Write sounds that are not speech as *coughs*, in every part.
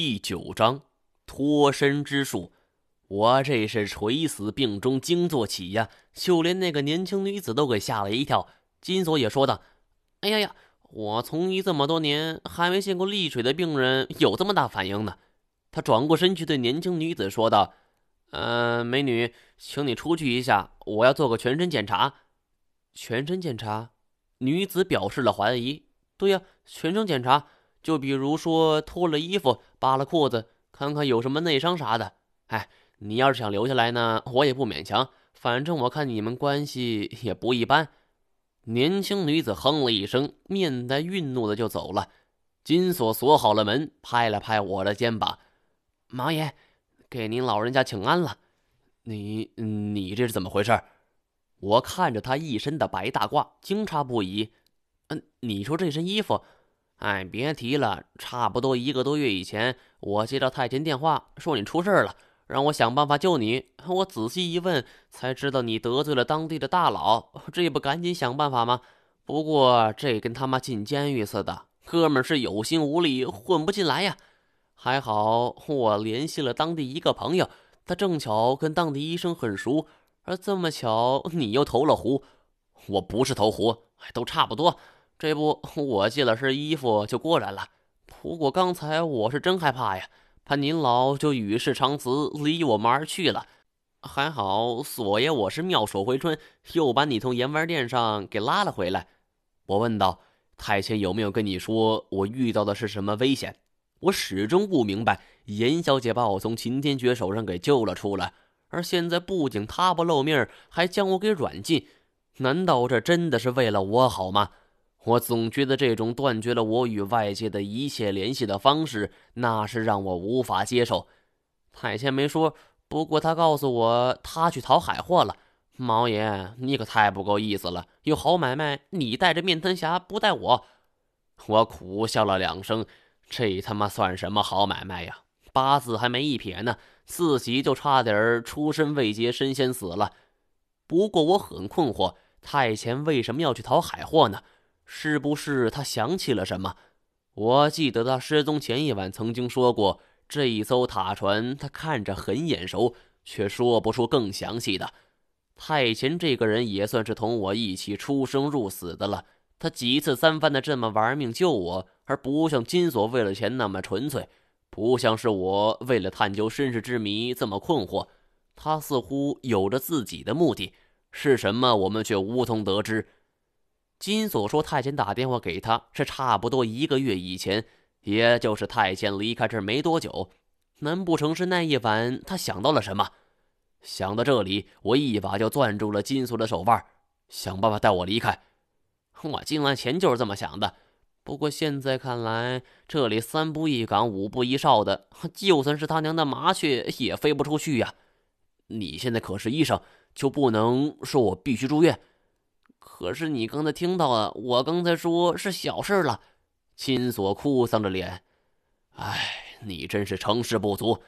第九章脱身之术。我这是垂死病中惊坐起呀，就连那个年轻女子都给吓了一跳。金锁也说道：“哎呀呀，我从医这么多年，还没见过溺水的病人有这么大反应呢。”他转过身去对年轻女子说道：“呃，美女，请你出去一下，我要做个全身检查。”全身检查？女子表示了怀疑。对呀，全身检查。就比如说脱了衣服、扒了裤子，看看有什么内伤啥的。哎，你要是想留下来呢，我也不勉强。反正我看你们关系也不一般。年轻女子哼了一声，面带愠怒的就走了。金锁锁好了门，拍了拍我的肩膀：“毛爷，给您老人家请安了。你你这是怎么回事？”我看着他一身的白大褂，惊诧不已。嗯，你说这身衣服？哎，别提了，差不多一个多月以前，我接到太监电话，说你出事了，让我想办法救你。我仔细一问，才知道你得罪了当地的大佬，这不赶紧想办法吗？不过这跟他妈进监狱似的，哥们是有心无力，混不进来呀。还好我联系了当地一个朋友，他正巧跟当地医生很熟，而这么巧你又投了湖。我不是投湖，都差不多。这不，我借了身衣服就过来了。不过刚才我是真害怕呀，怕您老就与世长辞，离我们而去了。还好索爷我是妙手回春，又把你从盐丸殿上给拉了回来。我问道：“太监有没有跟你说我遇到的是什么危险？”我始终不明白，严小姐把我从秦天爵手上给救了出来，而现在不仅她不露面，还将我给软禁。难道这真的是为了我好吗？我总觉得这种断绝了我与外界的一切联系的方式，那是让我无法接受。太监没说，不过他告诉我他去讨海货了。毛爷，你可太不够意思了！有好买卖，你带着面瘫侠，不带我。我苦笑了两声，这他妈算什么好买卖呀？八字还没一撇呢，自己就差点儿出身未捷身先死了。不过我很困惑，太监为什么要去讨海货呢？是不是他想起了什么？我记得他失踪前一晚曾经说过，这一艘塔船他看着很眼熟，却说不出更详细的。太前这个人也算是同我一起出生入死的了，他几次三番的这么玩命救我，而不像金锁为了钱那么纯粹，不像是我为了探究身世之谜这么困惑。他似乎有着自己的目的，是什么我们却无从得知。金锁说：“太监打电话给他，是差不多一个月以前，也就是太监离开这儿没多久。难不成是那一晚他想到了什么？想到这里，我一把就攥住了金锁的手腕，想办法带我离开。我进来前就是这么想的，不过现在看来，这里三步一岗，五步一哨的，就算是他娘的麻雀也飞不出去呀！你现在可是医生，就不能说我必须住院？”可是你刚才听到了，我刚才说是小事了。金锁哭丧着脸，哎，你真是成事不足。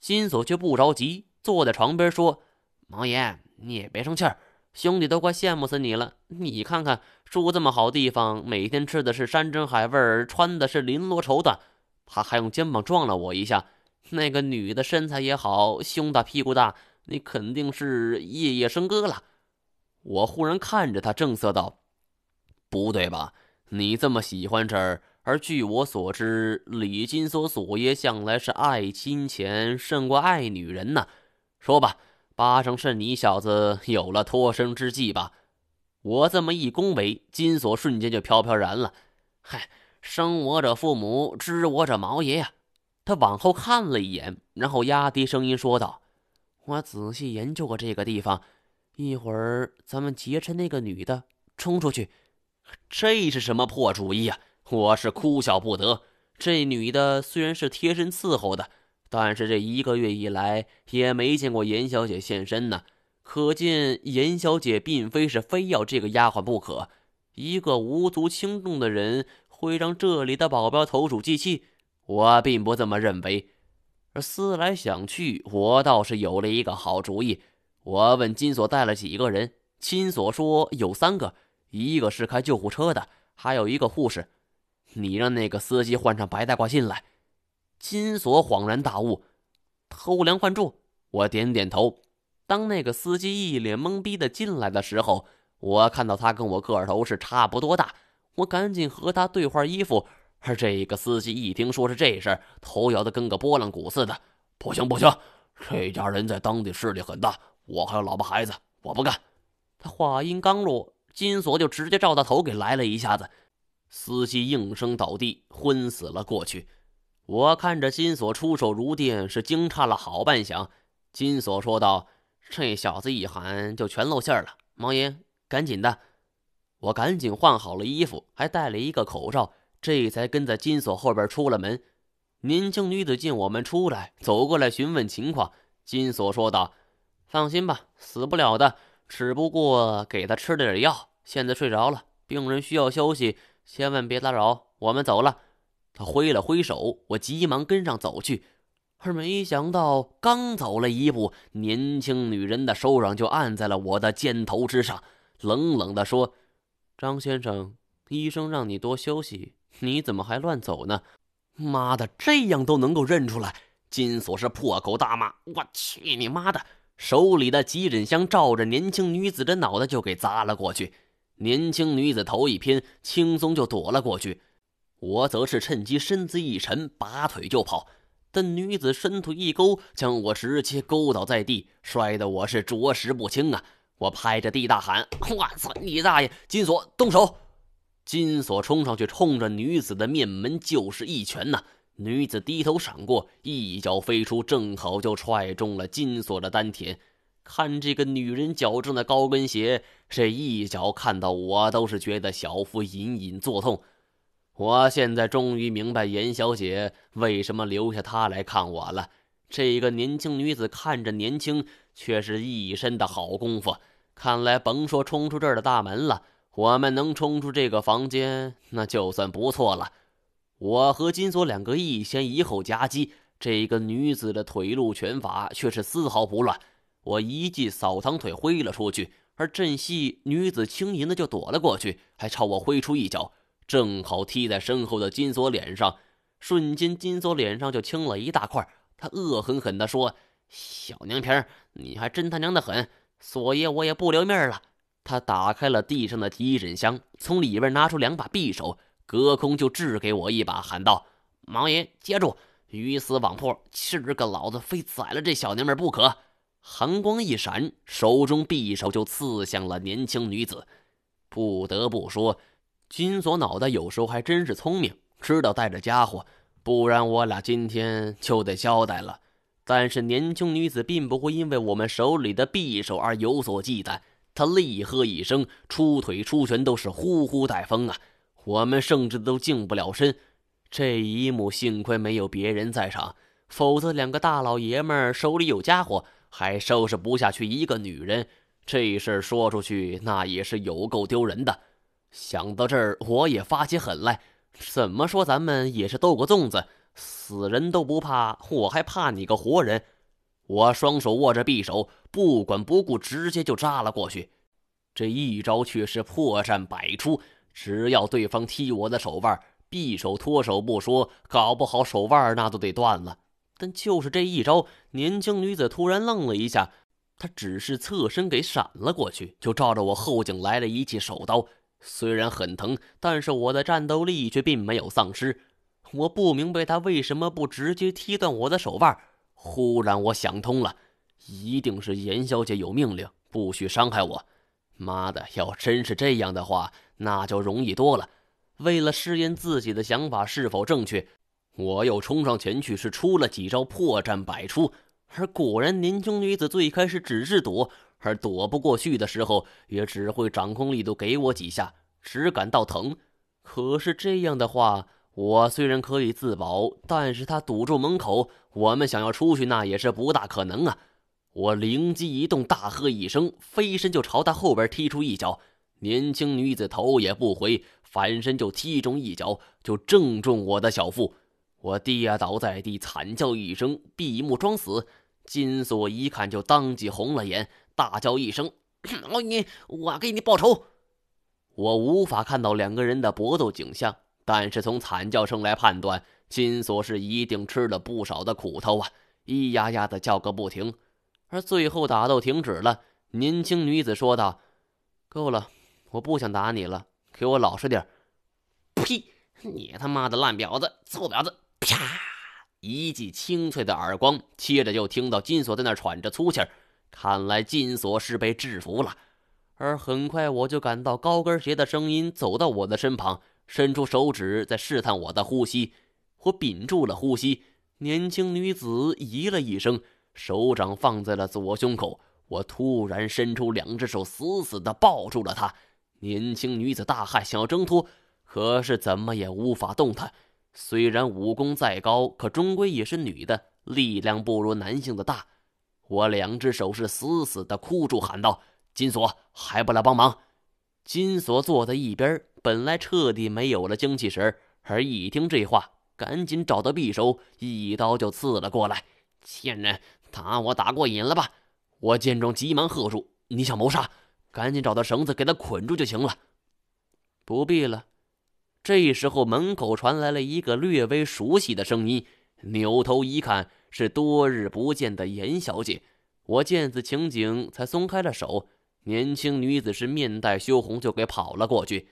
金锁却不着急，坐在床边说：“王爷，你也别生气儿，兄弟都快羡慕死你了。你看看，住这么好地方，每天吃的是山珍海味，穿的是绫罗绸缎。他还用肩膀撞了我一下。那个女的身材也好，胸大屁股大，你肯定是夜夜笙歌了。”我忽然看着他，正色道：“不对吧？你这么喜欢这儿，而据我所知，李金锁锁爷向来是爱金钱胜过爱女人呢。说吧，八成是你小子有了脱身之计吧？”我这么一恭维，金锁瞬间就飘飘然了。嗨，生我者父母，知我者毛爷呀！他往后看了一眼，然后压低声音说道：“我仔细研究过这个地方。”一会儿咱们劫持那个女的，冲出去。这是什么破主意啊！我是哭笑不得。这女的虽然是贴身伺候的，但是这一个月以来也没见过严小姐现身呢。可见严小姐并非是非要这个丫鬟不可。一个无足轻重的人会让这里的保镖投鼠忌器？我并不这么认为。而思来想去，我倒是有了一个好主意。我问金锁带了几个人，金锁说有三个，一个是开救护车的，还有一个护士。你让那个司机换上白大褂进来。金锁恍然大悟：“偷梁换柱。”我点点头。当那个司机一脸懵逼的进来的时候，我看到他跟我个头是差不多大，我赶紧和他兑换衣服。而这个司机一听说是这事儿，头摇得跟个拨浪鼓似的：“不行不行，这家人在当地势力很大，我还有老婆孩子，我不干。”他话音刚落，金锁就直接照他头给来了一下子，司机应声倒地，昏死了过去。我看着金锁出手如电，是惊诧了好半晌。金锁说道。这小子一喊就全露馅了，毛爷，赶紧的！我赶紧换好了衣服，还戴了一个口罩，这才跟在金锁后边出了门。年轻女子见我们出来，走过来询问情况。金锁说道：“放心吧，死不了的，只不过给他吃了点药，现在睡着了。病人需要休息，千万别打扰。我们走了。”他挥了挥手，我急忙跟上走去。而没想到，刚走了一步，年轻女人的手掌就按在了我的肩头之上，冷冷地说：“张先生，医生让你多休息，你怎么还乱走呢？”妈的，这样都能够认出来！金锁是破口大骂：“我去你妈的！”手里的急诊箱照着年轻女子的脑袋就给砸了过去。年轻女子头一偏，轻松就躲了过去。我则是趁机身子一沉，拔腿就跑。但女子伸腿一勾，将我直接勾倒在地，摔得我是着实不轻啊！我拍着地大喊：“我操你大爷！金锁，动手！”金锁冲上去，冲着女子的面门就是一拳呐！女子低头闪过，一脚飞出，正好就踹中了金锁的丹田。看这个女人脚正的高跟鞋，这一脚看到我都是觉得小腹隐隐作痛。我现在终于明白严小姐为什么留下她来看我了。这个年轻女子看着年轻，却是一身的好功夫。看来甭说冲出这儿的大门了，我们能冲出这个房间，那就算不错了。我和金锁两个一前一后夹击，这个女子的腿路拳法却是丝毫不乱。我一记扫堂腿挥了出去，而阵隙女子轻盈的就躲了过去，还朝我挥出一脚。正好踢在身后的金锁脸上，瞬间金锁脸上就青了一大块。他恶狠狠地说：“小娘片你还真他娘的狠！锁爷我也不留面了。”他打开了地上的急诊箱，从里边拿出两把匕首，隔空就掷给我一把，喊道：“毛爷接住！鱼死网破，今儿个老子非宰了这小娘们不可！”寒光一闪，手中匕首就刺向了年轻女子。不得不说。金锁脑袋有时候还真是聪明，知道带着家伙，不然我俩今天就得交代了。但是年轻女子并不会因为我们手里的匕首而有所忌惮，她厉喝一声，出腿出拳都是呼呼带风啊！我们甚至都近不了身。这一幕幸亏没有别人在场，否则两个大老爷们手里有家伙，还收拾不下去一个女人。这事儿说出去，那也是有够丢人的。想到这儿，我也发起狠来。怎么说，咱们也是斗过粽子，死人都不怕，我还怕你个活人？我双手握着匕首，不管不顾，直接就扎了过去。这一招却是破绽百出，只要对方踢我的手腕，匕首脱手不说，搞不好手腕那都得断了。但就是这一招，年轻女子突然愣了一下，她只是侧身给闪了过去，就照着我后颈来了一记手刀。虽然很疼，但是我的战斗力却并没有丧失。我不明白他为什么不直接踢断我的手腕。忽然我想通了，一定是严小姐有命令，不许伤害我。妈的，要真是这样的话，那就容易多了。为了试验自己的想法是否正确，我又冲上前去，是出了几招破绽百出。而果然，年轻女子最开始只是躲。而躲不过去的时候，也只会掌控力度给我几下，只感到疼。可是这样的话，我虽然可以自保，但是她堵住门口，我们想要出去那也是不大可能啊！我灵机一动，大喝一声，飞身就朝他后边踢出一脚。年轻女子头也不回，反身就踢中一脚，就正中我的小腹。我跌倒在地，惨叫一声，闭目装死。金锁一看，就当即红了眼。大叫一声：“ *coughs* 老你，我给你报仇！”我无法看到两个人的搏斗景象，但是从惨叫声来判断，金锁是一定吃了不少的苦头啊，咿呀呀的叫个不停。而最后打斗停止了，年轻女子说道：“够了，我不想打你了，给我老实点。”呸！你他妈的烂婊子，臭婊子！啪！一记清脆的耳光，接着就听到金锁在那喘着粗气儿。看来金锁是被制服了。而很快，我就感到高跟鞋的声音走到我的身旁，伸出手指在试探我的呼吸。我屏住了呼吸。年轻女子咦了一声，手掌放在了左胸口。我突然伸出两只手，死死地抱住了她。年轻女子大汗，想要挣脱，可是怎么也无法动弹。虽然武功再高，可终归也是女的，力量不如男性的大。我两只手是死死地箍住，喊道：“金锁，还不来帮忙？”金锁坐在一边，本来彻底没有了精气神而一听这话，赶紧找到匕首，一刀就刺了过来。贱人，打我打过瘾了吧？我见状急忙喝住：“你想谋杀？赶紧找到绳子给他捆住就行了。”不必了。这时候，门口传来了一个略微熟悉的声音。扭头一看，是多日不见的严小姐。我见此情景，才松开了手。年轻女子是面带羞红，就给跑了过去。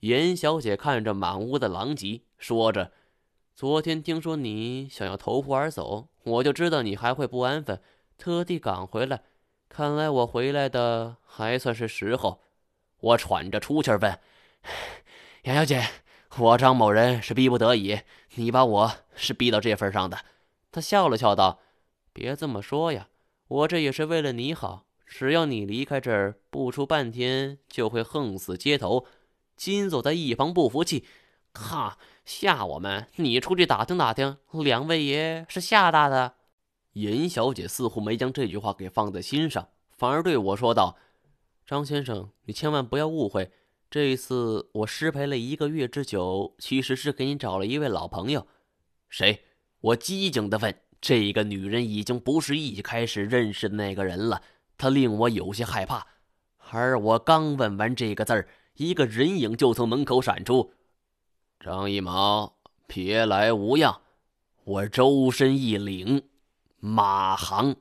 严小姐看着满屋的狼藉，说着：“昨天听说你想要投湖而走，我就知道你还会不安分，特地赶回来。看来我回来的还算是时候。”我喘着粗气问：“杨小姐。”我张某人是逼不得已，你把我是逼到这份上的。他笑了笑道：“别这么说呀，我这也是为了你好。只要你离开这儿，不出半天就会横死街头。”金锁在一旁不服气：“哈，吓我们？你出去打听打听，两位爷是吓大的。”严小姐似乎没将这句话给放在心上，反而对我说道：“张先生，你千万不要误会。”这一次我失陪了一个月之久，其实是给你找了一位老朋友。谁？我机警地问。这个女人已经不是一开始认识的那个人了，她令我有些害怕。而我刚问完这个字儿，一个人影就从门口闪出。张一毛，别来无恙。我周身一领，马航。